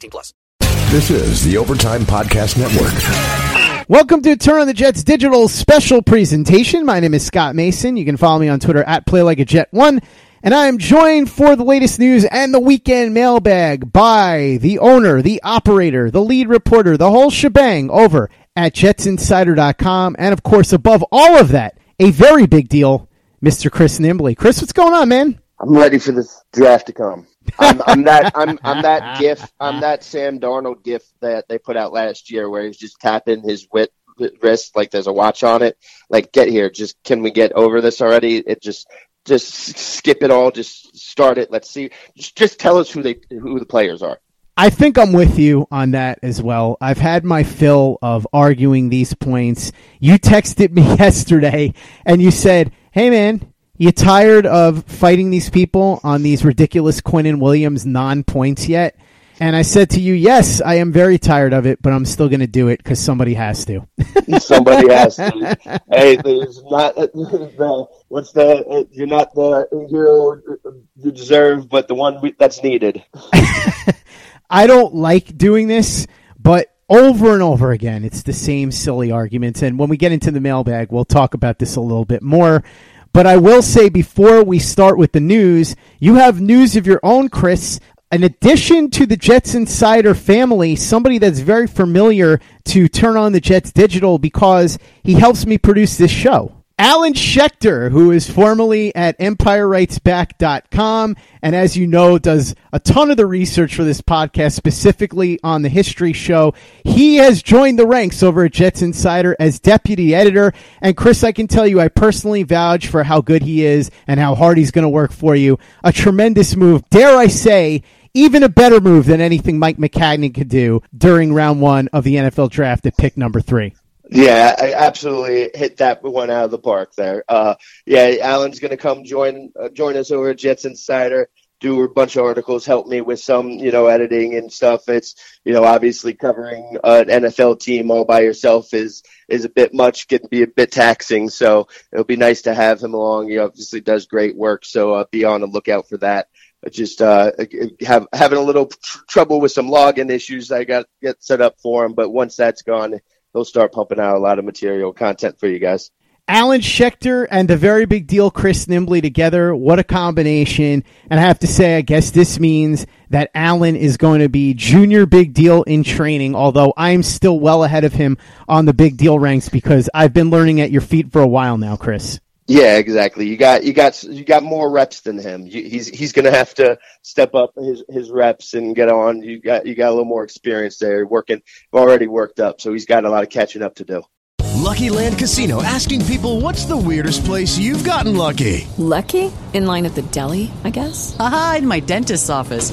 18 plus. This is the Overtime Podcast Network. Welcome to Turn on the Jets digital special presentation. My name is Scott Mason. You can follow me on Twitter at PlayLikeAJet1. And I am joined for the latest news and the weekend mailbag by the owner, the operator, the lead reporter, the whole shebang over at jetsinsider.com. And of course, above all of that, a very big deal, Mr. Chris Nimbley. Chris, what's going on, man? I'm ready for this draft to come. I'm, I'm that I'm I'm that gif I'm that Sam Darnold gif that they put out last year where he's just tapping his wit, wrist like there's a watch on it. Like, get here, just can we get over this already? It just just skip it all, just start it. Let's see. Just, just tell us who they who the players are. I think I'm with you on that as well. I've had my fill of arguing these points. You texted me yesterday and you said, "Hey man, you tired of fighting these people on these ridiculous Quinnen Williams non-points yet?" And I said to you, "Yes, I am very tired of it, but I'm still going to do it because somebody has to." somebody has to. hey, there's not uh, the, what's the uh, you're not the hero you deserve, but the one that's needed. I don't like doing this, but over and over again, it's the same silly arguments. And when we get into the mailbag, we'll talk about this a little bit more. But I will say before we start with the news, you have news of your own, Chris. In addition to the Jets Insider family, somebody that's very familiar to Turn on the Jets Digital because he helps me produce this show. Alan Schechter, who is formerly at EmpireWritesBack.com, and as you know, does a ton of the research for this podcast, specifically on the History Show. He has joined the ranks over at Jets Insider as deputy editor. And Chris, I can tell you, I personally vouch for how good he is and how hard he's going to work for you. A tremendous move. Dare I say, even a better move than anything Mike Maccagnan could do during round one of the NFL draft at pick number three. Yeah, I absolutely hit that one out of the park there. Uh, yeah, Alan's going to come join uh, join us over at Jets Insider, do a bunch of articles, help me with some you know editing and stuff. It's you know obviously covering an NFL team all by yourself is is a bit much, can be a bit taxing. So it'll be nice to have him along. He obviously does great work, so uh, be on the lookout for that. Just uh, have having a little tr- trouble with some login issues I got get set up for him, but once that's gone he'll start pumping out a lot of material content for you guys. Alan Schechter and the very big deal Chris Nimbley together. What a combination. And I have to say, I guess this means that Alan is going to be junior big deal in training, although I'm still well ahead of him on the big deal ranks because I've been learning at your feet for a while now, Chris. Yeah, exactly. You got you got you got more reps than him. You, he's he's going to have to step up his his reps and get on. You got you got a little more experience there. Working already worked up, so he's got a lot of catching up to do. Lucky Land Casino asking people, "What's the weirdest place you've gotten lucky?" Lucky? In line at the deli, I guess. Aha, in my dentist's office.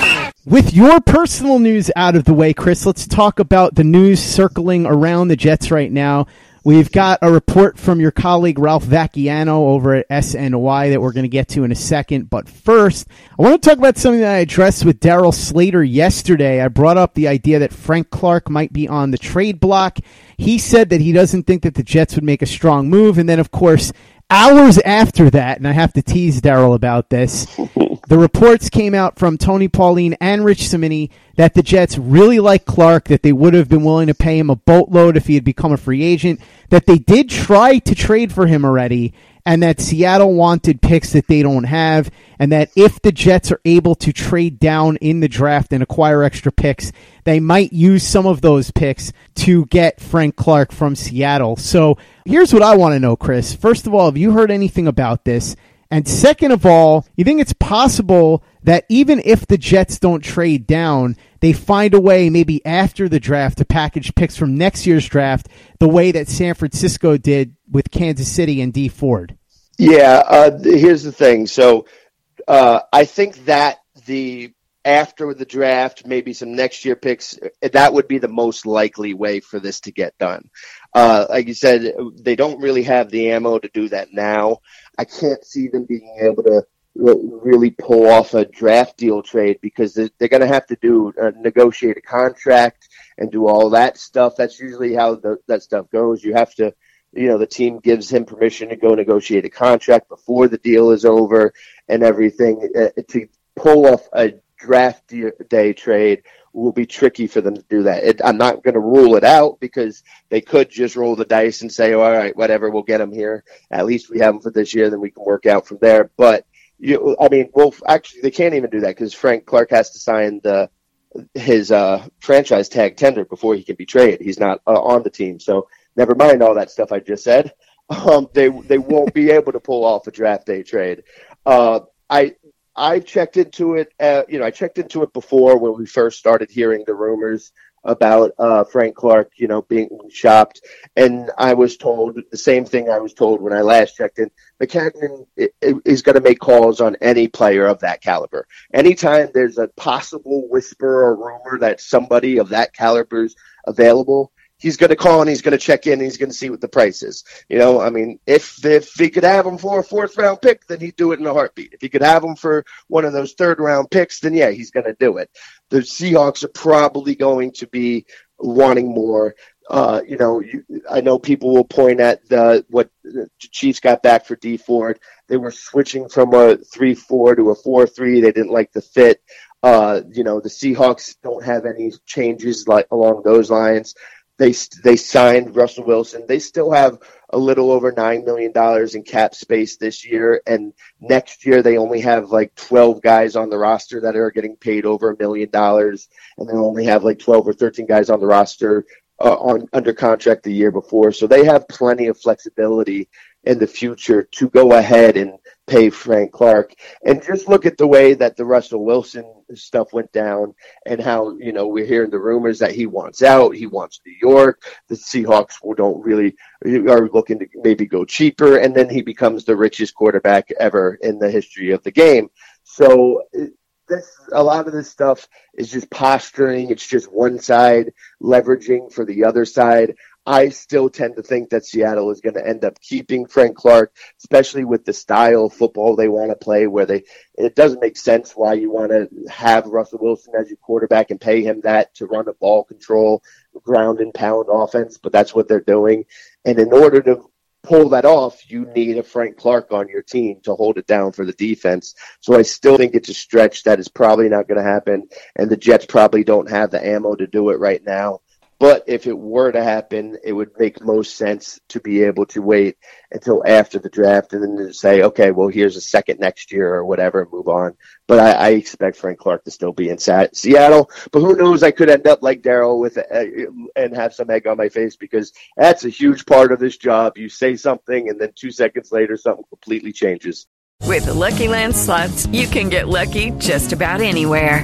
With your personal news out of the way, Chris, let's talk about the news circling around the Jets right now. We've got a report from your colleague Ralph Vacchiano over at SNY that we're going to get to in a second. But first, I want to talk about something that I addressed with Darryl Slater yesterday. I brought up the idea that Frank Clark might be on the trade block. He said that he doesn't think that the Jets would make a strong move. And then, of course, hours after that, and I have to tease Darryl about this, the reports came out from Tony Pauline and Rich Cimini that the Jets really like Clark, that they would have been willing to pay him a boatload if he had become a free agent, that they did try to trade for him already, and that Seattle wanted picks that they don't have, and that if the Jets are able to trade down in the draft and acquire extra picks, they might use some of those picks to get Frank Clark from Seattle. So here's what I want to know, Chris. First of all, have you heard anything about this? And second of all, you think it's possible that even if the Jets don't trade down, they find a way maybe after the draft to package picks from next year's draft the way that San Francisco did with Kansas City and Dee Ford? Yeah, uh, here's the thing. So uh, I think that the after the draft, maybe some next year picks, that would be the most likely way for this to get done. Uh, like you said, they don't really have the ammo to do that now. I can't see them being able to really pull off a draft deal trade because they're, they're going to have to do uh, negotiate a contract and do all that stuff. That's usually how the, that stuff goes. You have to, you know, the team gives him permission to go negotiate a contract before the deal is over and everything. Uh, to pull off a draft day trade will be tricky for them to do that. It, I'm not going to rule it out because they could just roll the dice and say, all right, whatever, we'll get them here. At least we have them for this year, then we can work out from there. But you, I mean, well, actually, they can't even do that because Frank Clark has to sign the his uh, franchise tag tender before he can be traded. He's not uh, on the team, so never mind all that stuff I just said. Um, they they won't be able to pull off a draft day trade. Uh, I I checked into it. Uh, you know, I checked into it before when we first started hearing the rumors about uh, Frank Clark, you know, being shopped, and I was told the same thing I was told when I last checked in. Maccagnan is going to make calls on any player of that caliber. Anytime there's a possible whisper or rumor that somebody of that caliber is available, he's going to call and he's going to check in and he's going to see what the price is. You know, I mean, if if he could have him for a fourth round pick, then he'd do it in a heartbeat. If he could have him for one of those third round picks, then yeah, he's going to do it. The Seahawks are probably going to be wanting more. Uh, you know, you, I know people will point at the what the Chiefs got back for Dee Ford. They were switching from a three-four to a four-three. They didn't like the fit. Uh, you know, the Seahawks don't have any changes like along those lines. They they signed Russell Wilson. They still have a little over nine million dollars in cap space this year, and next year they only have like twelve guys on the roster that are getting paid over a million dollars, and they only have like twelve or thirteen guys on the roster uh, on under contract the year before. So they have plenty of flexibility in the future to go ahead and pay Frank Clark. And just look at the way that the Russell Wilson stuff went down and how, you know, we're hearing the rumors that he wants out, he wants New York. The Seahawks don't really are looking to maybe go cheaper. And then he becomes the richest quarterback ever in the history of the game. So this, a lot of this stuff is just posturing. It's just one side leveraging for the other side. I still tend to think that Seattle is going to end up keeping Frank Clark, especially with the style of football they want to play, where they it doesn't make sense why you want to have Russell Wilson as your quarterback and pay him that to run a ball control, ground and pound offense, but that's what they're doing. And in order to pull that off, you need a Frank Clark on your team to hold it down for the defense. So I still think it's a stretch that is probably not going to happen, and the Jets probably don't have the ammo to do it right now. But if it were to happen, it would make most sense to be able to wait until after the draft and then to say, okay, well, here's a second next year or whatever, move on. But I, I expect Frank Clark to still be in Seattle. But who knows? I could end up like Darryl with uh, and have some egg on my face because that's a huge part of this job. You say something, and then two seconds later, something completely changes. With the Lucky Land slots, you can get lucky just about anywhere.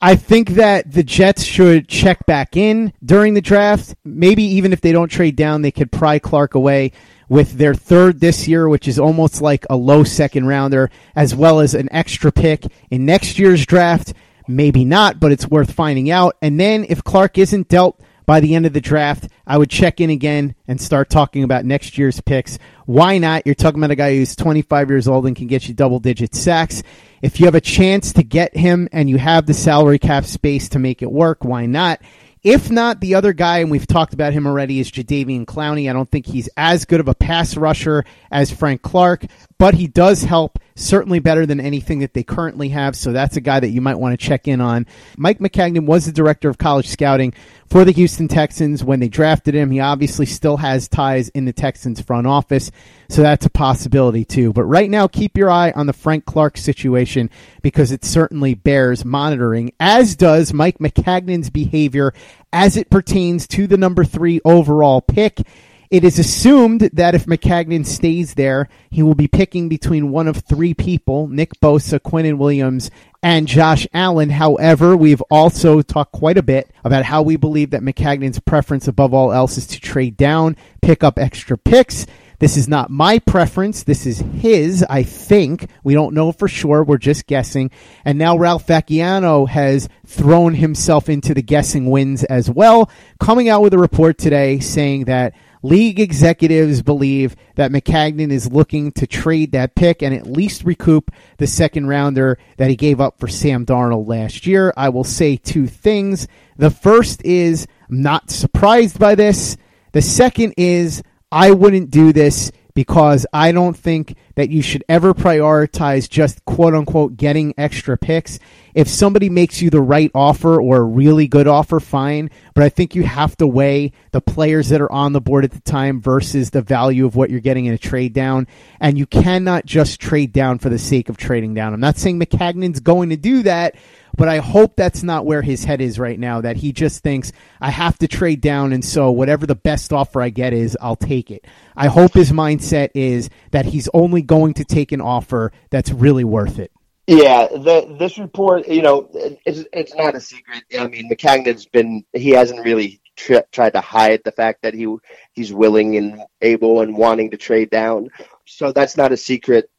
I think that the Jets should check back in during the draft. Maybe even if they don't trade down, they could pry Clark away with their third this year, which is almost like a low second rounder, as well as an extra pick in next year's draft. Maybe not, but it's worth finding out. And then if Clark isn't dealt by the end of the draft, I would check in again and start talking about next year's picks. Why not? You're talking about a guy who's 25 years old and can get you double digit sacks. If you have a chance to get him and you have the salary cap space to make it work, why not? If not, the other guy, and we've talked about him already, is Jadeveon Clowney. I don't think he's as good of a pass rusher as Frank Clark, but he does help, certainly better than anything that they currently have. So that's a guy that you might want to check in on. Mike Maccagnan was the director of college scouting for the Houston Texans when they drafted him. He obviously still has ties in the Texans front office, so that's a possibility too. But right now, keep your eye on the Frank Clark situation because it certainly bears monitoring, as does Mike Maccagnan's behavior as it pertains to the number three overall pick. It is assumed that if Maccagnan stays there, he will be picking between one of three people Nick Bosa, Quinnen Williams, and Josh Allen. However, we've also talked quite a bit about how we believe that Maccagnan's preference above all else is to trade down, pick up extra picks. This is not my preference. This is his, I think. We don't know for sure. We're just guessing. And now Ralph Vacchiano has thrown himself into the guessing wins as well, coming out with a report today saying that league executives believe that Maccagnan is looking to trade that pick and at least recoup the second rounder that he gave up for Sam Darnold last year. I will say two things. The first is I'm not surprised by this. The second is I wouldn't do this because I don't think that you should ever prioritize just quote unquote getting extra picks. If somebody makes you the right offer or a really good offer, fine. But I think you have to weigh the players that are on the board at the time versus the value of what you're getting in a trade down. And you cannot just trade down for the sake of trading down. I'm not saying Maccagnan's going to do that, but I hope that's not where his head is right now, that he just thinks, I have to trade down, and so whatever the best offer I get is, I'll take it. I hope his mindset is that he's only going to take an offer that's really worth it. Yeah, the, this report, you know, it's, it's not a secret. I mean, Maccagnan's been, he hasn't really tr- tried to hide the fact that he he's willing and able and wanting to trade down. So that's not a secret.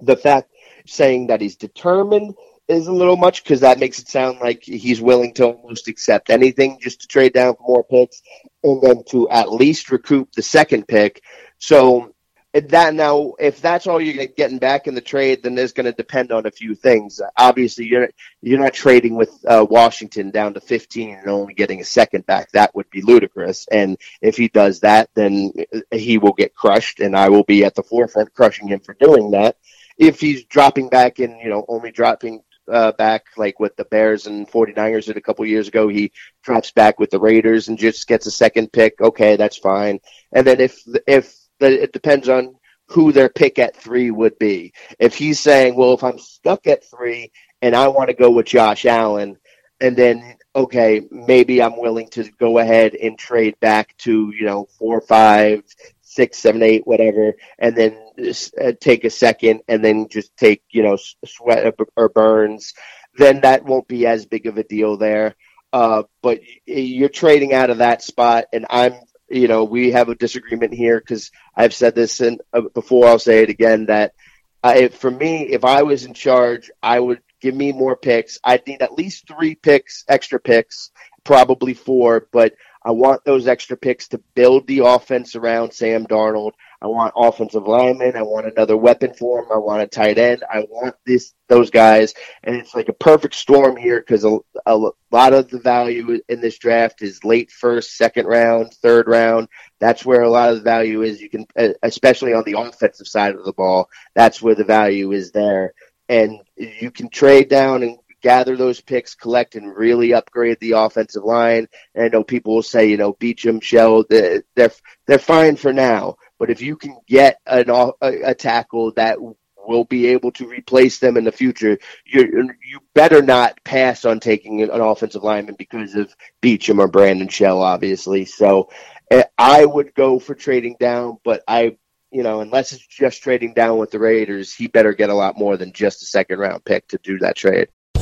The fact saying that he's determined is a little much because that makes it sound like he's willing to almost accept anything just to trade down for more picks and then to at least recoup the second pick. So that now, if that's all you're getting back in the trade, then there's going to depend on a few things. Obviously, you're you're not trading with uh, Washington down to 15 and only getting a second back. That would be ludicrous. And if he does that, then he will get crushed, and I will be at the forefront crushing him for doing that. If he's dropping back and you know only dropping uh, back like with the Bears and 49ers did a couple years ago. He drops back with the Raiders and just gets a second pick. Okay, that's fine. And then if if the, it depends on who their pick at three would be. If he's saying, well, if I'm stuck at three and I want to go with Josh Allen, and then okay, maybe I'm willing to go ahead and trade back to you know four, five, six, seven, eight, whatever, and then uh, take a second, and then just take you know sweat or burns. Then that won't be as big of a deal there. Uh, but you're trading out of that spot, and I'm you know, we have a disagreement here because I've said this in, uh, before. I'll say it again that uh, for me, if I was in charge, I would give me more picks. I'd need at least three picks, extra picks, probably four, but I want those extra picks to build the offense around Sam Darnold. I want offensive linemen. I want another weapon for him. I want a tight end. I want this those guys, and it's like a perfect storm here because a, a lot of the value in this draft is late first, second round, third round. That's where a lot of the value is. You can, especially on the offensive side of the ball, that's where the value is there, and you can trade down and gather those picks, collect, and really upgrade the offensive line. And I know people will say, you know, Beachum, Shell, they're they're fine for now. But if you can get an, a, a tackle that will be able to replace them in the future, you you better not pass on taking an offensive lineman because of Beachum or Brandon Shell, obviously. So eh, I would go for trading down, but I, you know, unless it's just trading down with the Raiders, he better get a lot more than just a second round pick to do that trade.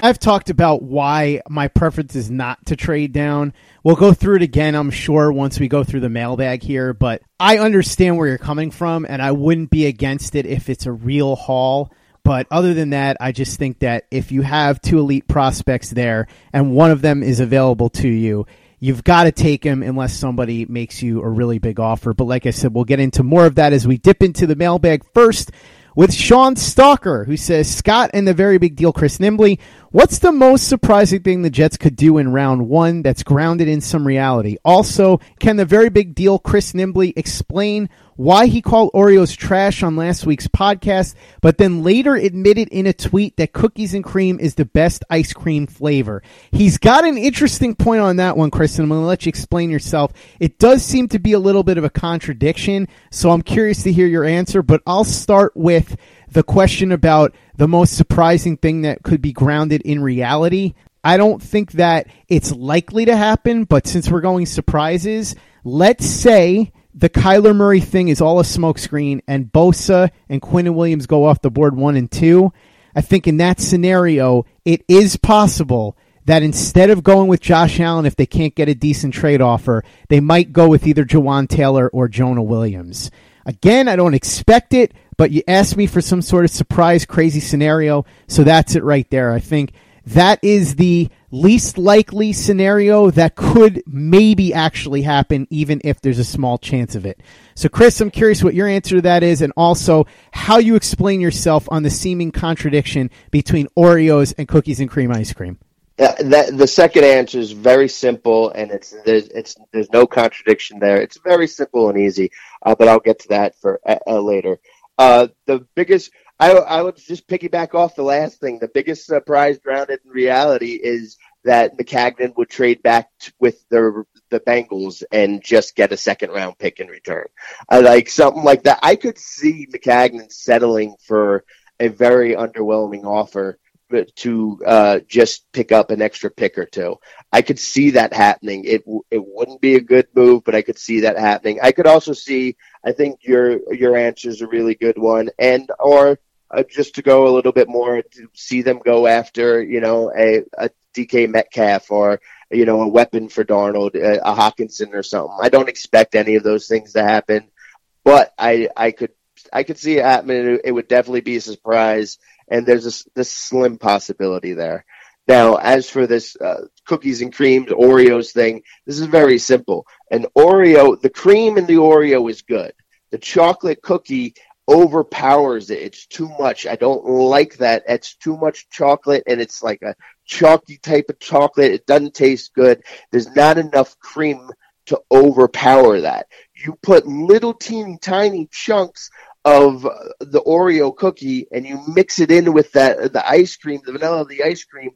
I've talked about why my preference is not to trade down. We'll go through it again, I'm sure, once we go through the mailbag here, but I understand where you're coming from, and I wouldn't be against it if it's a real haul. But other than that, I just think that if you have two elite prospects there and one of them is available to you, you've got to take him unless somebody makes you a really big offer. But like I said, we'll get into more of that as we dip into the mailbag first with Sean Stalker, who says, Scott and the very big deal, Chris Nimbley, what's the most surprising thing the Jets could do in round one that's grounded in some reality? Also, can the very big deal, Chris Nimbley, explain why he called Oreos trash on last week's podcast, but then later admitted in a tweet that cookies and cream is the best ice cream flavor. He's got an interesting point on that one, Chris, and I'm going to let you explain yourself. It does seem to be a little bit of a contradiction, so I'm curious to hear your answer, but I'll start with the question about the most surprising thing that could be grounded in reality. I don't think that it's likely to happen, but since we're going surprises, let's say the Kyler Murray thing is all a smokescreen, and Bosa and Quinnen Williams go off the board one and two. I think in that scenario, it is possible that instead of going with Josh Allen, if they can't get a decent trade offer, they might go with either Jawaan Taylor or Jonah Williams. Again, I don't expect it, but you asked me for some sort of surprise, crazy scenario, so that's it right there. I think that is the least likely scenario that could maybe actually happen, even if there's a small chance of it. So, Chris, I'm curious what your answer to that is, and also how you explain yourself on the seeming contradiction between Oreos and cookies and cream ice cream. Yeah, that, the second answer is very simple, and it's there's it's there's no contradiction there. It's very simple and easy, uh, but I'll get to that for uh, uh, later. Uh, the biggest I, I would just piggyback off the last thing. The biggest surprise grounded in reality is that Maccagnan would trade back t- with the the Bengals and just get a second round pick in return. Like something like that. I could see Maccagnan settling for a very underwhelming offer to uh, just pick up an extra pick or two. I could see that happening. It it wouldn't be a good move, but I could see that happening. I could also see. I think your your answer is a really good one, and or uh, just to go a little bit more to see them go after you know a, a DK Metcalf or you know a weapon for Darnold, a, a Hockenson or something. I don't expect any of those things to happen, but I I could I could see it happening. It would definitely be a surprise, and there's a this slim possibility there. Now, as for this uh, cookies and creams Oreos thing, this is very simple. An Oreo, the cream in the Oreo is good. The chocolate cookie overpowers it. It's too much. I don't like that. It's too much chocolate and it's like a chalky type of chocolate. It doesn't taste good. There's not enough cream to overpower that. You put little teeny tiny chunks of the Oreo cookie and you mix it in with that the ice cream, the vanilla of the ice cream,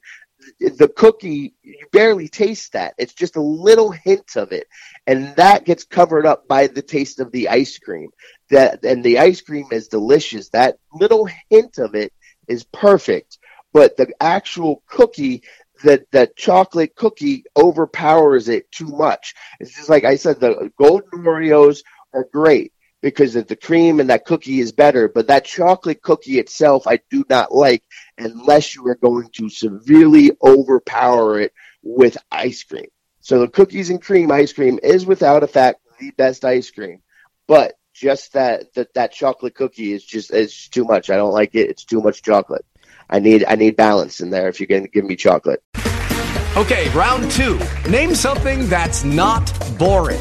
the cookie you barely taste that. It's just a little hint of it and that gets covered up by the taste of the ice cream. That and the ice cream is delicious. That little hint of it is perfect, but the actual cookie that that chocolate cookie overpowers it too much. It's just like I said, the golden Oreos are great because of the cream and that cookie is better, but that chocolate cookie itself I do not like unless you are going to severely overpower it with ice cream. So the cookies and cream ice cream is without a fact the best ice cream, but just that that, that chocolate cookie is just is too much. I don't like it. It's too much chocolate. I need I need balance in there if you're going to give me chocolate. Okay, round two. Name something that's not boring.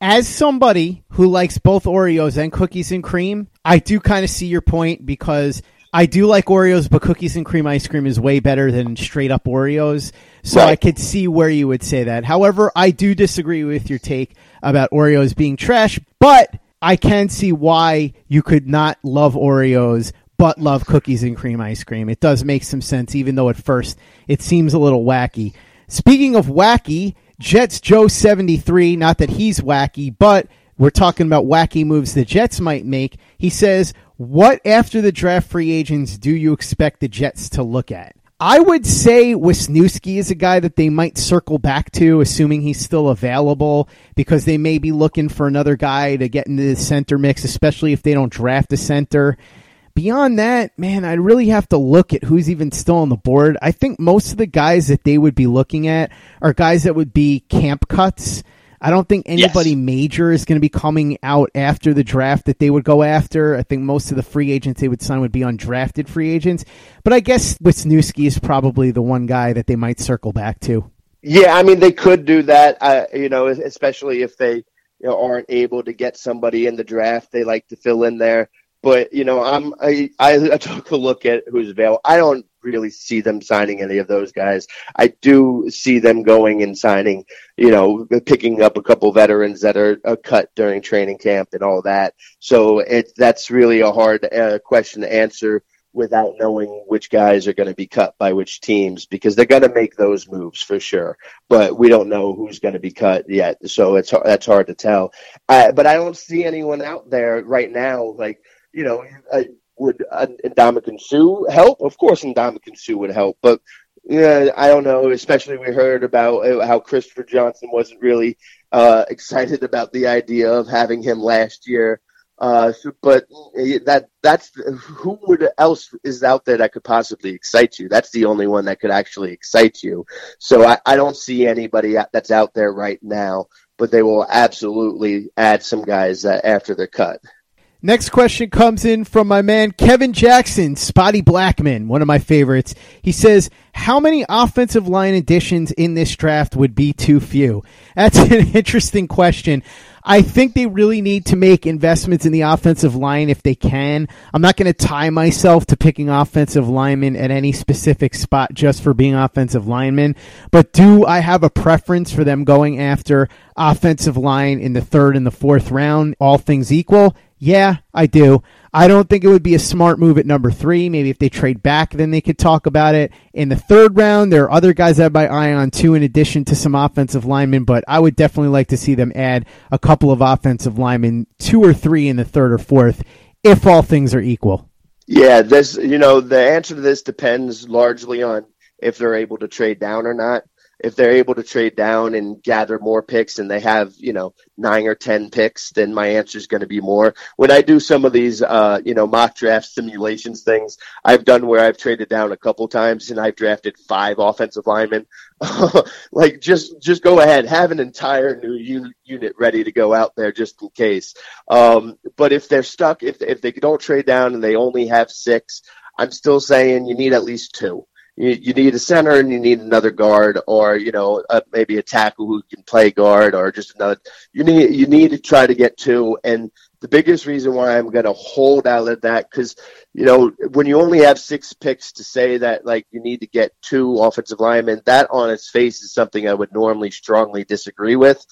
As somebody who likes both Oreos and cookies and cream, I do kind of see your point because I do like Oreos, but cookies and cream ice cream is way better than straight up Oreos. So Right. I could see where you would say that. However, I do disagree with your take about Oreos being trash, but I can see why you could not love Oreos but love cookies and cream ice cream. It does make some sense, even though at first it seems a little wacky. Speaking of wacky, Jets Joe 73, not that he's wacky, but we're talking about wacky moves the Jets might make. He says, What after the draft free agents do you expect the Jets to look at? I would say Wisniewski is a guy that they might circle back to, assuming he's still available, because they may be looking for another guy to get into the center mix, especially if they don't draft a center. Beyond that, man, I really have to look at who's even still on the board. I think most of the guys that they would be looking at are guys that would be camp cuts. I don't think anybody major is going to be coming out after the draft that they would go after. I think most of the free agents they would sign would be undrafted free agents. But I guess Wisniewski is probably the one guy that they might circle back to. Yeah, I mean they could do that. Uh, you know, especially if they you know aren't able to get somebody in the draft, they like to fill in there. But you know, I'm I I, I took a look at who's available. I don't really see them signing any of those guys. I do see them going and signing, you know, picking up a couple veterans that are cut during training camp and all that. So it that's really a hard uh, question to answer without knowing which guys are going to be cut by which teams because they're going to make those moves for sure. But we don't know who's going to be cut yet, so it's that's hard to tell. Uh, but I don't see anyone out there right now like you know. Uh, would uh, Ndamukong Suh help? Of course, Ndamukong Suh would help, but yeah, I don't know. Especially we heard about uh, how Christopher Johnson wasn't really uh, excited about the idea of having him last year. Uh, so, but that that's who would else is out there that could possibly excite you? That's the only one that could actually excite you. So I, I don't see anybody that's out there right now, but they will absolutely add some guys uh, after they're cut. Next question comes in from my man Kevin Jackson, Spotty Blackman, one of my favorites. He says, How many offensive line additions in this draft would be too few? That's an interesting question. I think they really need to make investments in the offensive line if they can. I'm not going to tie myself to picking offensive linemen at any specific spot just for being offensive linemen. But do I have a preference for them going after offensive line in the third and the fourth round, all things equal? Yeah, I do. I don't think it would be a smart move at number three. Maybe if they trade back, then they could talk about it. In the third round, there are other guys that I eye on too, in addition to some offensive linemen, but I would definitely like to see them add a couple of offensive linemen, two or three in the third or fourth, if all things are equal. Yeah, this you know the answer to this depends largely on if they're able to trade down or not. If they're able to trade down and gather more picks and they have, you know, nine or 10 picks, then my answer is going to be more. When I do some of these, uh, you know, mock draft simulations things, I've done where I've traded down a couple times and I've drafted five offensive linemen. like just, just go ahead, have an entire new un- unit ready to go out there just in case. Um, but if they're stuck, if, if they don't trade down and they only have six, I'm still saying you need at least two you, you need a center and you need another guard or you know uh, maybe a tackle who can play guard or just another. You need you need to try to get two. And the biggest reason why I'm going to hold out at that because you know when you only have six picks to say that like you need to get two offensive linemen that on its face is something I would normally strongly disagree with.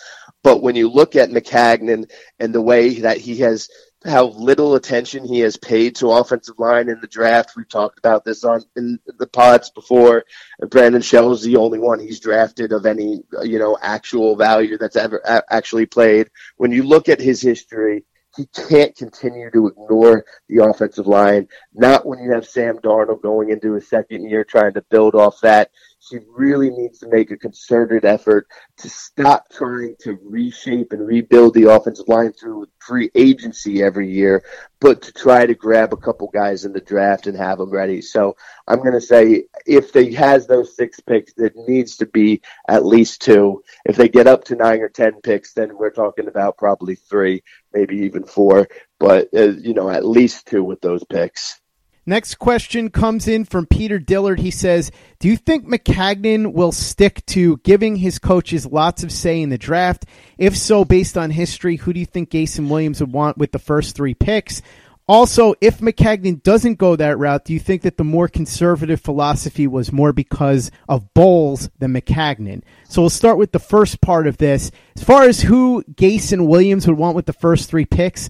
But when you look at Maccagnan and the way that he has how little attention he has paid to offensive line in the draft. We've talked about this on in the pods before. Brandon Shell is the only one he's drafted of any you know actual value that's ever a- actually played. When you look at his history, he can't continue to ignore the offensive line. Not when you have Sam Darnold going into his second year trying to build off that. He really needs to make a concerted effort to stop trying to reshape and rebuild the offensive line through free agency every year, but to try to grab a couple guys in the draft and have them ready. So I'm going to say if they has those six picks, it needs to be at least two. If they get up to nine or ten picks, then we're talking about probably three, maybe even four. But uh, you know, at least two with those picks. Next question comes in from Peter Dillard. He says, Do you think Maccagnan will stick to giving his coaches lots of say in the draft? If so, based on history, who do you think Gase and Williams would want with the first three picks? Also, if Maccagnan doesn't go that route, do you think that the more conservative philosophy was more because of Bowles than Maccagnan? So we'll start with the first part of this. As far as who Gase and Williams would want with the first three picks,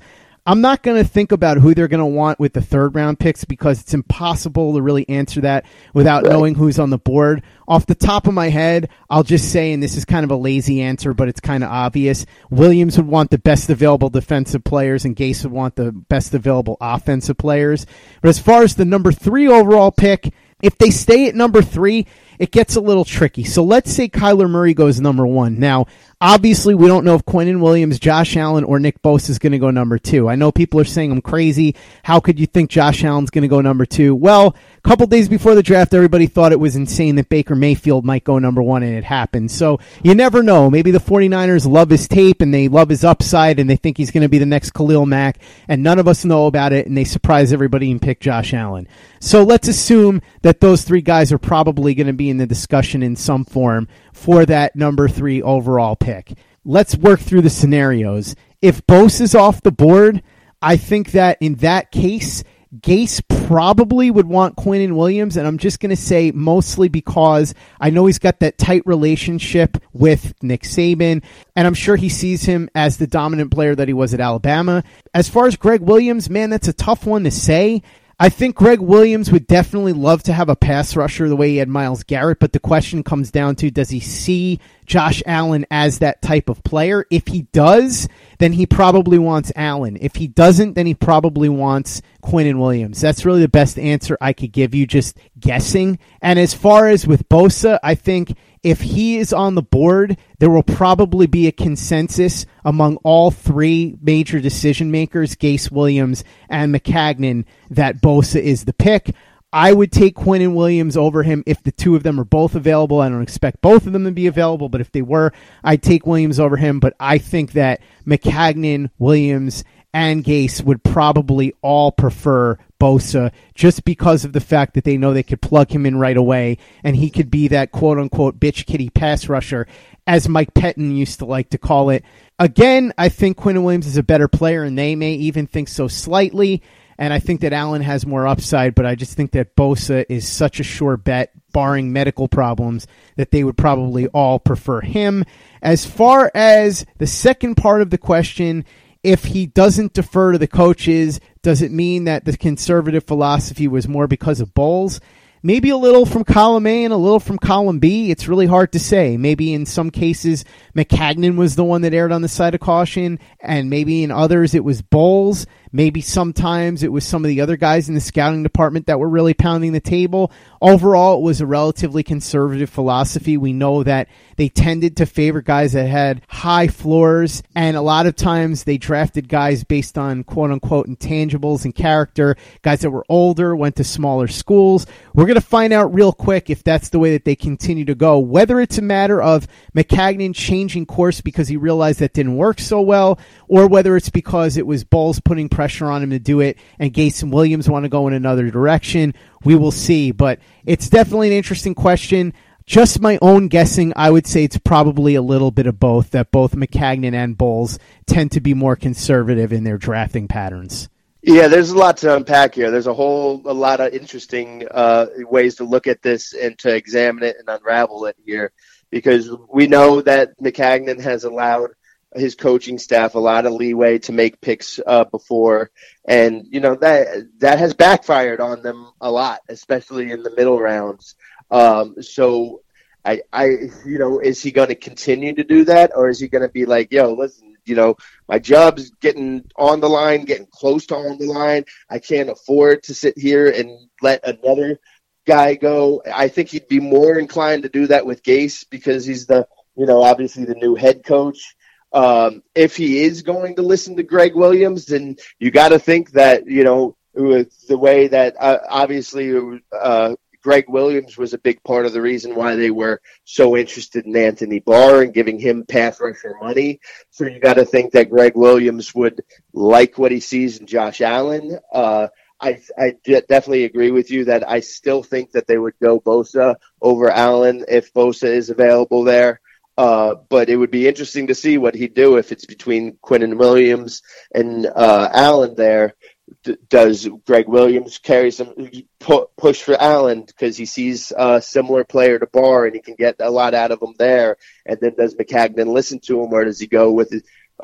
I'm not going to think about who they're going to want with the third round picks because it's impossible to really answer that without right. knowing who's on the board. Off the top of my head, I'll just say, and this is kind of a lazy answer, but it's kind of obvious. Williams would want the best available defensive players, and Gase would want the best available offensive players. But as far as the number three overall pick, if they stay at number three, it gets a little tricky. So let's say Kyler Murray goes number one. Now, Obviously, we don't know if Quinnen Williams, Josh Allen, or Nick Bosa is going to go number two. I know people are saying I'm crazy. How could you think Josh Allen's going to go number two? Well, couple days before the draft, everybody thought it was insane that Baker Mayfield might go number one, and it happened. So you never know. Maybe the 49ers love his tape and they love his upside and they think he's going to be the next Khalil Mack, and none of us know about it, and they surprise everybody and pick Josh Allen. So let's assume that those three guys are probably going to be in the discussion in some form for that number three overall pick. Let's work through the scenarios. If Bosa is off the board, I think that in that case, Gase probably would want Quinnen Williams, and I'm just going to say mostly because I know he's got that tight relationship with Nick Saban, and I'm sure he sees him as the dominant player that he was at Alabama. As far as Gregg Williams, man, that's a tough one to say. I think Gregg Williams would definitely love to have a pass rusher the way he had Myles Garrett, but the question comes down to does he see Josh Allen as that type of player? If he does, then he probably wants Allen. If he doesn't, then he probably wants Quinnen Williams. That's really the best answer I could give you, just guessing. And as far as with Bosa, I think if he is on the board, there will probably be a consensus among all three major decision makers, Gase Williams and Maccagnan, that Bosa is the pick. I would take Quinnen Williams over him if the two of them are both available. I don't expect both of them to be available, but if they were, I'd take Williams over him. But I think that Maccagnan, Williams, and Gase would probably all prefer Bosa just because of the fact that they know they could plug him in right away and he could be that quote unquote bitch kitty pass rusher, as Mike Pettine used to like to call it. Again, I think Quinnen Williams is a better player and they may even think so slightly. And I think that Allen has more upside, but I just think that Bosa is such a sure bet, barring medical problems, that they would probably all prefer him. As far as the second part of the question, if he doesn't defer to the coaches, does it mean that the conservative philosophy was more because of Bowles? Maybe a little from column A and a little from column B. It's really hard to say. Maybe in some cases, Maccagnan was the one that erred on the side of caution, and maybe in others it was Bowles. Maybe sometimes it was some of the other guys in the scouting department that were really pounding the table. Overall, it was a relatively conservative philosophy. We know that they tended to favor guys that had high floors, and a lot of times they drafted guys based on quote unquote intangibles and character, guys that were older, went to smaller schools. We're going to find out real quick if that's the way that they continue to go, whether it's a matter of Maccagnan changing course because he realized that didn't work so well, or whether it's because it was Bowles putting pressure on him to do it and and Williams want to go in another direction. We will see, but it's definitely an interesting question. Just my own guessing, I would say it's probably a little bit of both, that both Maccagnan and Bowles tend to be more conservative in their drafting patterns. Yeah, there's a lot to unpack here. There's a whole a lot of interesting uh, ways to look at this and to examine it and unravel it here, because we know that Maccagnan has allowed his coaching staff a lot of leeway to make picks uh, before, and you know that that has backfired on them a lot, especially in the middle rounds. Um, so, I, I, you know, is he going to continue to do that, or is he going to be like, yo, listen, you know, my job's getting on the line, getting close to on the line. I can't afford to sit here and let another guy go. I think he'd be more inclined to do that with Gase because he's the, you know, obviously the new head coach Um, if he is going to listen to Gregg Williams, then you got to think that you know with the way that uh, obviously uh, Gregg Williams was a big part of the reason why they were so interested in Anthony Barr and giving him pass rusher money. So you got to think that Gregg Williams would like what he sees in Josh Allen. Uh, I, I definitely agree with you that I still think that they would go Bosa over Allen if Bosa is available there. Uh, but it would be interesting to see what he'd do if it's between Quinnen Williams and uh, Allen there. D- does Gregg Williams carry some pu- push for Allen because he sees a similar player to Barr and he can get a lot out of him there? And then does Maccagnan listen to him or does he go with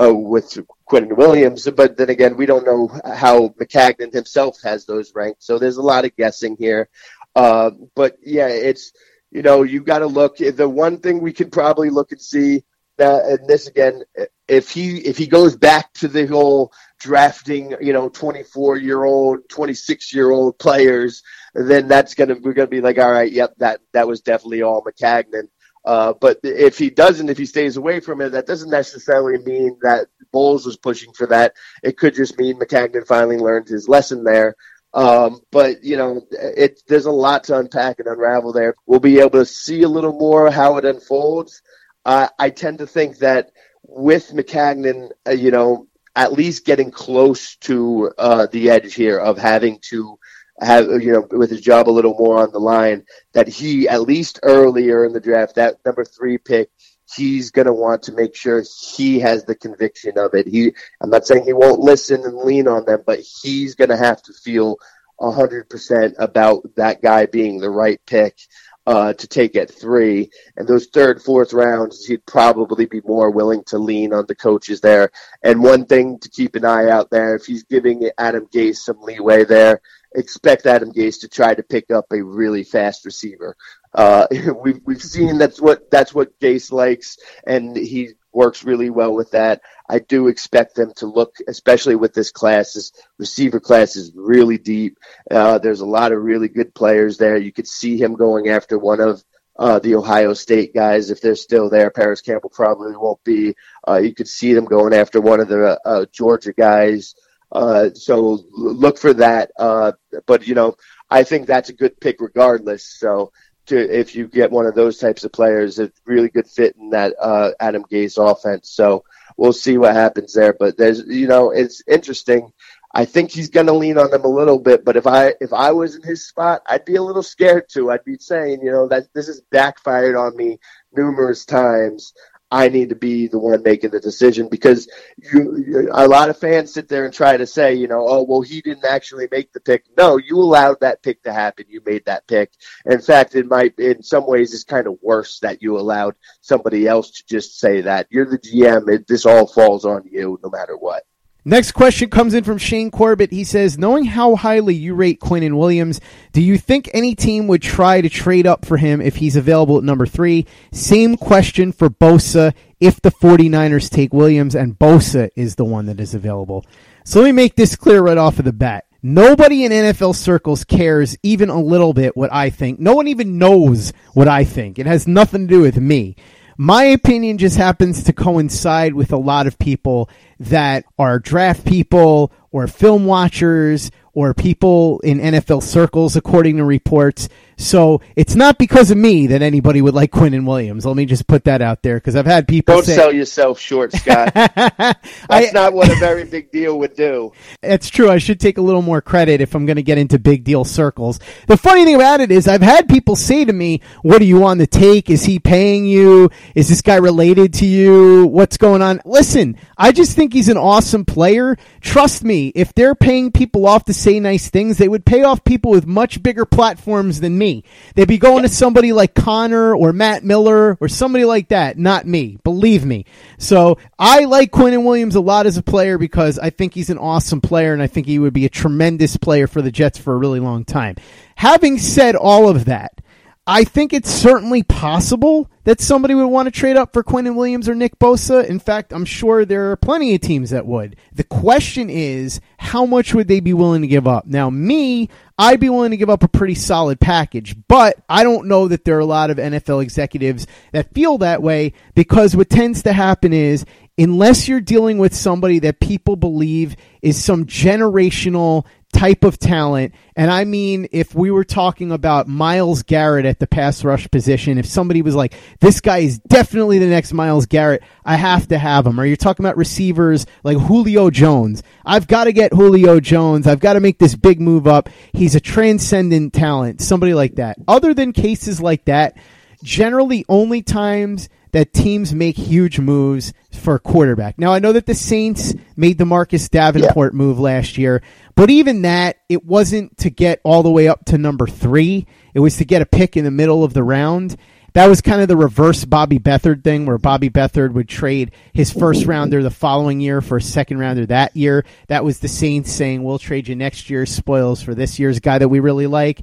uh, with Quinnen Williams? But then again, we don't know how Maccagnan himself has those ranked, so there's a lot of guessing here. Uh, but yeah, it's you know, you got to look. The one thing we could probably look and see that, and this again, if he if he goes back to the whole drafting, you know, 24 year old, 26 year old players, then that's gonna we're gonna be like, all right, yep, that that was definitely all Maccagnan. Uh, but if he doesn't, if he stays away from it, that doesn't necessarily mean that Bowles was pushing for that. It could just mean Maccagnan finally learned his lesson there. Um, but you know, it there's a lot to unpack and unravel there. We'll be able to see a little more how it unfolds. Uh, I tend to think that with Maccagnan, uh, you know, at least getting close to uh, the edge here of having to have you know with his job a little more on the line, that he at least earlier in the draft, that number three pick, he's going to want to make sure he has the conviction of it. He, I'm not saying he won't listen and lean on them, but he's going to have to feel a hundred percent about that guy being the right pick. Uh, to take at three, and those third, fourth rounds, he'd probably be more willing to lean on the coaches there. And one thing to keep an eye out there, if he's giving Adam Gase some leeway there, expect Adam Gase to try to pick up a really fast receiver. Uh, we've we've seen that's what that's what Gase likes, and he works really well with that. I do expect them to look, especially with this class. This receiver class is really deep. Uh, there's a lot of really good players there. You could see him going after one of uh, the Ohio State guys if they're still there. Parris Campbell probably won't be. Uh, you could see them going after one of the uh, Georgia guys. Uh, so look for that. Uh, but you know, I think that's a good pick regardless. So to if you get one of those types of players, a really good fit in that uh, Adam Gase offense. So we'll see what happens there. But there's, you know, it's interesting. I think he's going to lean on them a little bit, but if I if I was in his spot, I'd be a little scared too. I'd be saying, you know, that this has backfired on me numerous times. I need to be the one making the decision because you, a lot of fans sit there and try to say, you know, oh, well, he didn't actually make the pick. No, you allowed that pick to happen. You made that pick. In fact, it might, in some ways, it's kind of worse that you allowed somebody else to just say that. You're the GM. It, this all falls on you no matter what. Next question comes in from Shane Corbett. He says, knowing how highly you rate Quinnen Williams, do you think any team would try to trade up for him if he's available at number three? Same question for Bosa if the 49ers take Williams and Bosa is the one that is available. So let me make this clear right off of the bat. Nobody in NFL circles cares even a little bit what I think. No one even knows what I think. It has nothing to do with me my opinion just happens to coincide with a lot of people that are draft people or film watchers or people in NFL circles, according to reports. So it's not because of me that anybody would like Quinnen Williams. Let me just put that out there because I've had people don't say, sell yourself short, Scott. That's I, not what a very big deal would do. It's true. I should take a little more credit if I'm going to get into big deal circles. The funny thing about it is, I've had people say to me, "What are you on the take? Is he paying you? Is this guy related to you? What's going on?" Listen, I just think he's an awesome player. Trust me, if they're paying people off to say nice things, they would pay off people with much bigger platforms than me me. They'd be going to somebody like Connor or Matt Miller or somebody like that, not me. Believe me. So I like Quinnen Williams a lot as a player because I think he's an awesome player and I think he would be a tremendous player for the Jets for a really long time. Having said all of that, I think it's certainly possible that somebody would want to trade up for Quinnen Williams or Nick Bosa. In fact, I'm sure there are plenty of teams that would. The question is, how much would they be willing to give up? Now, me, I'd be willing to give up a pretty solid package, but I don't know that there are a lot of NFL executives that feel that way because what tends to happen is unless you're dealing with somebody that people believe is some generational type of talent. And I mean, if we were talking about Myles Garrett at the pass rush position, if somebody was like, this guy is definitely the next Myles Garrett, I have to have him. Or you're talking about receivers like Julio Jones. I've got to get Julio Jones. I've got to make this big move up. He's a transcendent talent, somebody like that. Other than cases like that, generally only times that teams make huge moves for a quarterback. Now I know that the Saints made the Marcus Davenport yeah. move last year, but even that it wasn't to get all the way up to number 3. It was to get a pick in the middle of the round. That was kind of the reverse Bobby Beathard thing where Bobby Beathard would trade his first rounder the following year for a second rounder that year. That was the Saints saying, "We'll trade you next year's spoils for this year's guy that we really like."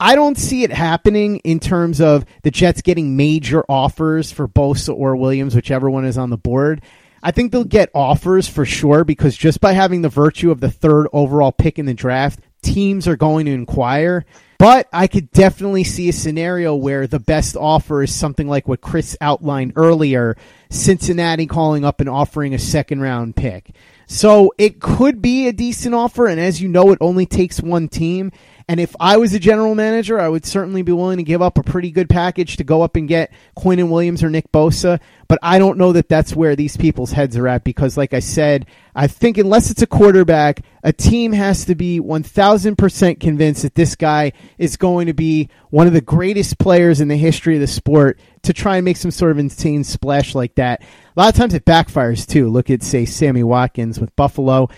I don't see it happening in terms of the Jets getting major offers for Bosa or Williams, whichever one is on the board. I think they'll get offers for sure because just by having the virtue of the third overall pick in the draft, teams are going to inquire. But I could definitely see a scenario where the best offer is something like what Chris outlined earlier Cincinnati calling up and offering a second round pick. So it could be a decent offer. And as you know, it only takes one team. And if I was a general manager, I would certainly be willing to give up a pretty good package to go up and get Quinnen Williams or Nick Bosa. But I don't know that that's where these people's heads are at because, like I said, I think unless it's a quarterback, a team has to be 1000% convinced that this guy is going to be one of the greatest players in the history of the sport to try and make some sort of insane splash like that. A lot of times it backfires too. Look at, say, Sammy Watkins with Buffalo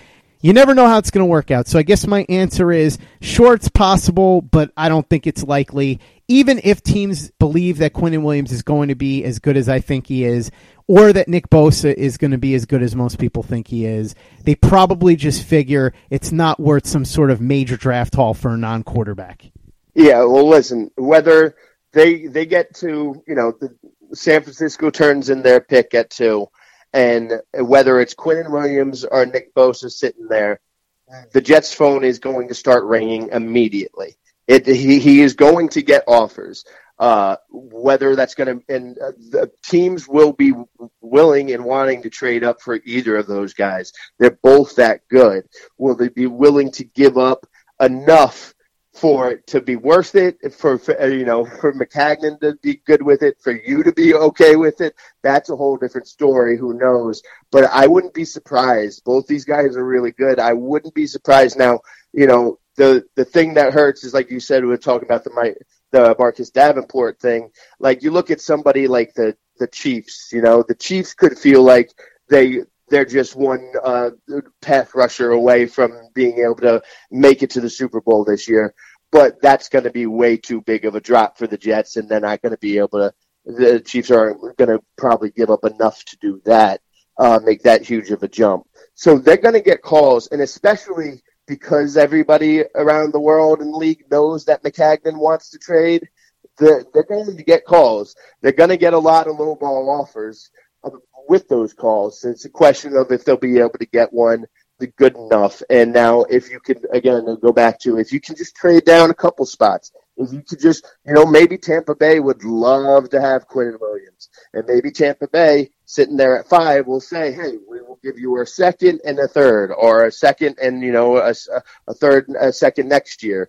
you never know how it's going to work out. So I guess my answer is sure it's possible, but I don't think it's likely. Even if teams believe that Quinnen Williams is going to be as good as I think he is, or that Nick Bosa is going to be as good as most people think he is, they probably just figure it's not worth some sort of major draft haul for a non quarterback. Yeah, well, listen, whether they they get to, you know, the, San Francisco turns in their pick at two and whether it's Quinnen Williams or Nick Bosa sitting there, the Jets' phone is going to start ringing immediately. It, he, he is going to get offers. Uh, whether that's going to, and uh, the teams will be willing and wanting to trade up for either of those guys. They're both that good. Will they be willing to give up enough for it to be worth it, for, for, uh, you know, for Maccagnan to be good with it, for you to be okay with it, that's a whole different story. Who knows? But I wouldn't be surprised. Both these guys are really good. I wouldn't be surprised. Now, you know, the the thing that hurts is like you said, we were talking about the the Marcus Davenport thing. Like you look at somebody like the the Chiefs. You know, the Chiefs could feel like they they're just one uh, pass rusher away from being able to make it to the Super Bowl this year. But that's going to be way too big of a drop for the Jets, and they're not going to be able to. The Chiefs aren't going to probably give up enough to do that, uh, make that huge of a jump. So they're going to get calls, and especially because everybody around the world and league knows that Maccagnan wants to trade, they're, they're going to get calls. They're going to get a lot of low ball offers with those calls. It's a question of if they'll be able to get one the good enough. And now, if you can, again, go back to if you can just trade down a couple spots, if you could just, you know, maybe Tampa Bay would love to have Quinnen Williams. And maybe Tampa Bay, sitting there at five, will say, hey, we will give you a second and a third, or a second and, you know, a, a third, a second next year,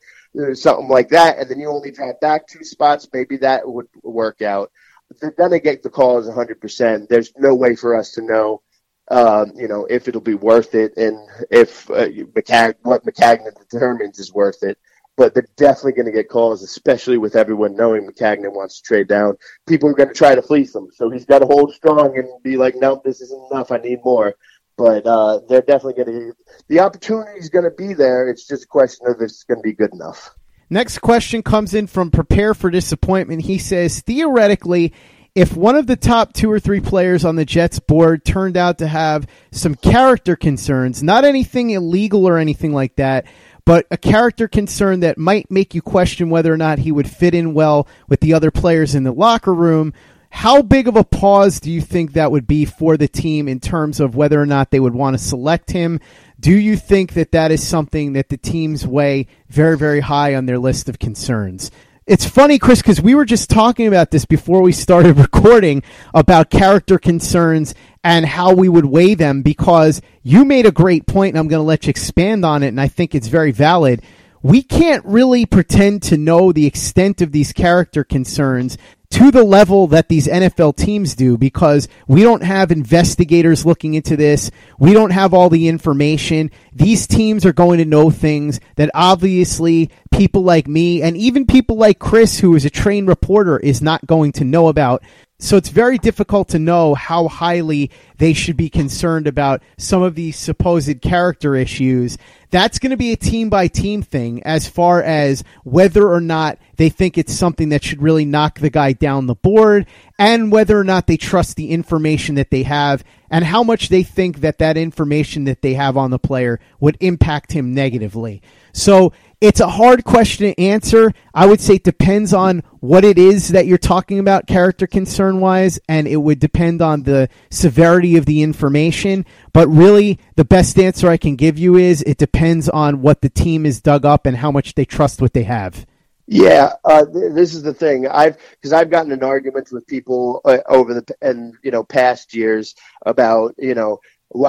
something like that. And then you only drop back two spots. Maybe that would work out they're going to get the calls 100%. There's no way for us to know, um, you know, if it'll be worth it and if uh, McCag- what Maccagnan determines is worth it. But they're definitely going to get calls, especially with everyone knowing Maccagnan wants to trade down. People are going to try to fleece him, so he's got to hold strong and be like, "No, this isn't enough. I need more." But uh, they're definitely going to. The opportunity is going to be there. It's just a question of if it's going to be good enough. Next question comes in from Prepare for Disappointment. He says, theoretically, if one of the top two or three players on the Jets board turned out to have some character concerns, not anything illegal or anything like that, but a character concern that might make you question whether or not he would fit in well with the other players in the locker room, how big of a pause do you think that would be for the team in terms of whether or not they would want to select him? Do you think that that is something that the teams weigh very, very high on their list of concerns? It's funny, Chris, because we were just talking about this before we started recording about character concerns and how we would weigh them because you made a great point and I'm going to let you expand on it and I think it's very valid. We can't really pretend to know the extent of these character concerns to the level that these NFL teams do because we don't have investigators looking into this. We don't have all the information. These teams are going to know things that obviously people like me and even people like Chris, who is a trained reporter, is not going to know about. So it's very difficult to know how highly they should be concerned about some of these supposed character issues. That's going to be a team by team thing as far as whether or not they think it's something that should really knock the guy down the board and whether or not they trust the information that they have and how much they think that that information that they have on the player would impact him negatively. So it's a hard question to answer. I would say it depends on what it is that you're talking about character concern wise, and it would depend on the severity of the information. But really, the best answer I can give you is it depends on what the team is dug up and how much they trust what they have. Yeah, uh, th- this is the thing. I've because I've gotten in arguments with people uh, over the and you know past years about you know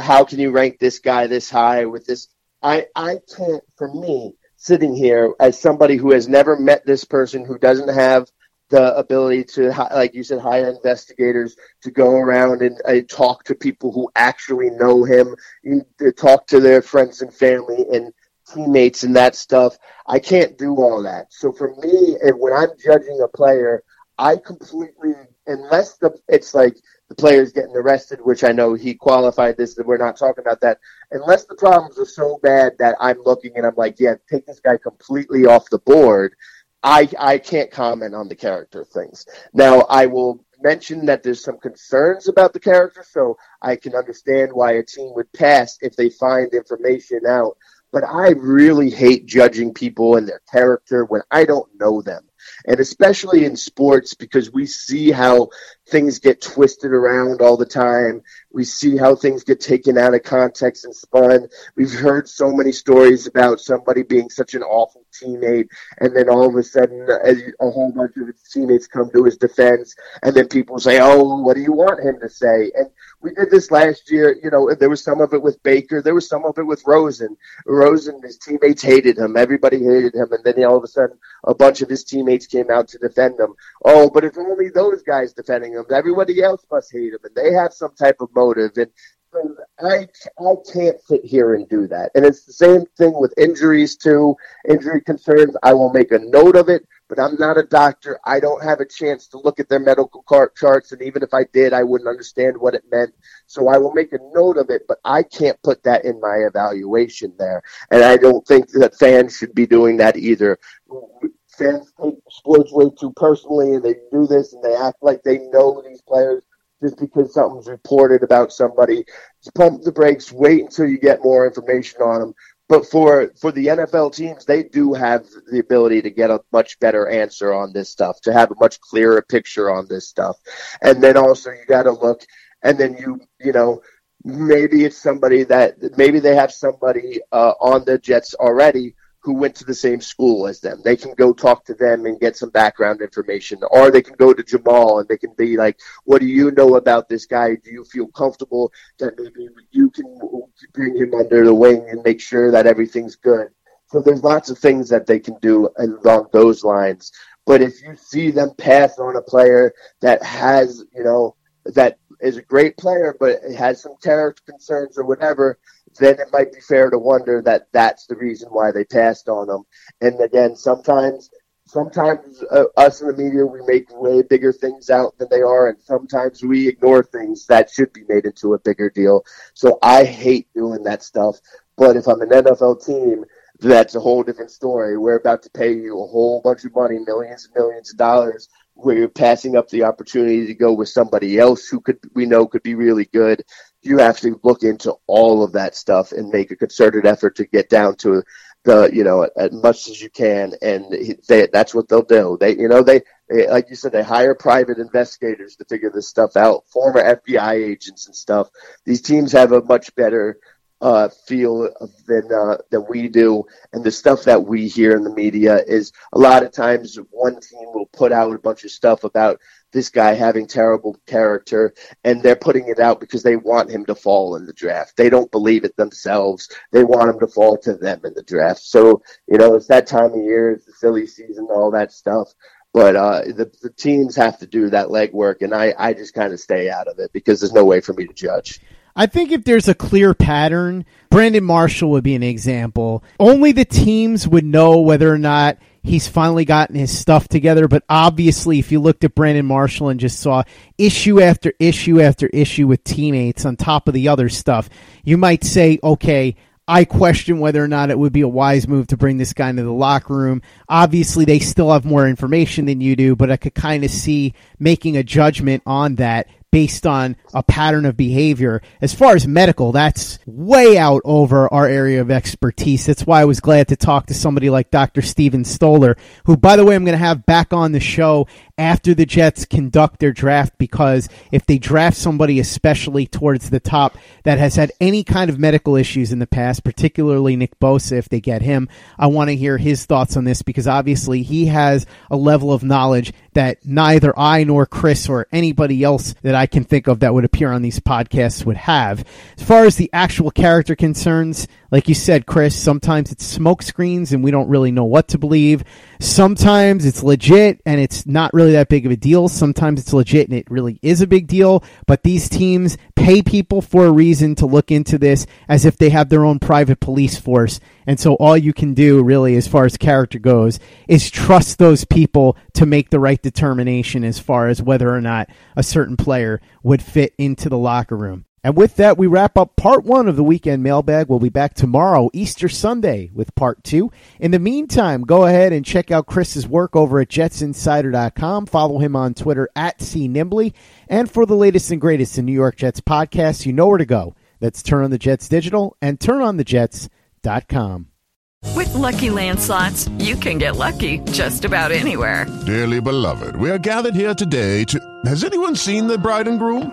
how can you rank this guy this high with this. I I can't for me sitting here as somebody who has never met this person, who doesn't have the ability to, like you said, hire investigators to go around and uh, talk to people who actually know him, to talk to their friends and family and teammates and that stuff. I can't do all that. So for me, when I'm judging a player, I completely, unless the it's like the player's getting arrested, which I know he qualified this, that we're not talking about that. Unless the problems are so bad that I'm looking and I'm like, yeah, take this guy completely off the board, I, I can't comment on the character things. Now, I will mention that there's some concerns about the character, so I can understand why a team would pass if they find information out. But I really hate judging people and their character when I don't know them and especially in sports because we see how things get twisted around all the time. We see how things get taken out of context and spun. We've heard so many stories about somebody being such an awful teammate, and then all of a sudden, a whole bunch of his teammates come to his defense, and then people say, "Oh, what do you want him to say?" And we did this last year. You know, there was some of it with Baker. There was some of it with Rosen. Rosen, his teammates hated him. Everybody hated him, and then all of a sudden, a bunch of his teammates came out to defend him. Oh, but it's only those guys defending him. Everybody else must hate him, and they have some type of motive. And I I can't sit here and do that. And it's the same thing with injuries too. Injury concerns. I will make a note of it, but I'm not a doctor. I don't have a chance to look at their medical charts, and even if I did, I wouldn't understand what it meant. So I will make a note of it, but I can't put that in my evaluation there. And I don't think that fans should be doing that either fans take sports way too personally and they do this and they act like they know these players just because something's reported about somebody. Just pump the brakes, wait until you get more information on them. But for for the NFL teams, they do have the ability to get a much better answer on this stuff, to have a much clearer picture on this stuff. And then also you got to look, and then you you know maybe it's somebody that maybe they have somebody uh, on the Jets already who went to the same school as them. They can go talk to them and get some background information, or they can go to Jamal and they can be like, "What do you know about this guy? Do you feel comfortable that maybe you can bring him under the wing and make sure that everything's good?" So there's lots of things that they can do along those lines. But if you see them pass on a player that has, you know, that is a great player, but it has some character concerns or whatever, then it might be fair to wonder that that's the reason why they passed on them. And again, sometimes sometimes uh, us in the media we make way bigger things out than they are, and sometimes we ignore things that should be made into a bigger deal. So I hate doing that stuff. But if I'm an NFL team, that's a whole different story. We're about to pay you a whole bunch of money, millions and millions of dollars, where you're passing up the opportunity to go with somebody else who could we know could be really good you have to look into all of that stuff and make a concerted effort to get down to the you know as much as you can. And they, that's what they'll do. They you know they, they like you said they hire private investigators to figure this stuff out former fbi agents and stuff. These teams have a much better uh, feel than uh, than we do, and the stuff that we hear in the media is a lot of times one team will put out a bunch of stuff about this guy having terrible character, and they're putting it out because they want him to fall in the draft. They don't believe it themselves. They want him to fall to them in the draft. So you know, it's that time of year, it's the silly season, all that stuff. But uh, the, the teams have to do that legwork, and I, I just kind of stay out of it because there's no way for me to judge. I think if there's a clear pattern, Brandon Marshall would be an example. Only the teams would know whether or not he's finally gotten his stuff together. But obviously, if you looked at Brandon Marshall and just saw issue after issue after issue with teammates on top of the other stuff, you might say, okay, I question whether or not it would be a wise move to bring this guy into the locker room. Obviously, they still have more information than you do, but I could kind of see making a judgment on that based on a pattern of behavior. As far as medical, that's way out over our area of expertise. That's why I was glad to talk to somebody like Dr. Steven Stoller, who, by the way, I'm going to have back on the show after the Jets conduct their draft because if they draft somebody, especially towards the top, that has had any kind of medical issues in the past, particularly Nick Bosa, if they get him, I want to hear his thoughts on this because obviously he has a level of knowledge that neither I nor Chris or anybody else that I can think of that would appear on these podcasts would have. As far as the actual character concerns, like you said, Chris, sometimes it's smoke screens and we don't really know what to believe. Sometimes it's legit and it's not really that big of a deal. Sometimes it's legit and it really is a big deal. But these teams pay people for a reason to look into this as if they have their own private police force. And so all you can do, really, as far as character goes, is trust those people to make the right determination as far as whether or not a certain player would fit into the locker room. And with that, we wrap up part one of the weekend mailbag. We'll be back tomorrow, Easter Sunday, with part two. In the meantime, go ahead and check out Chris's work over at jetsinsider.com. Follow him on Twitter at CNimbly. And for the latest and greatest in New York Jets podcasts, you know where to go. That's Turn on the Jets Digital and turnonthejets.com. With Lucky Land slots, you can get lucky just about anywhere. Dearly beloved, we are gathered here today to. Has anyone seen the bride and groom?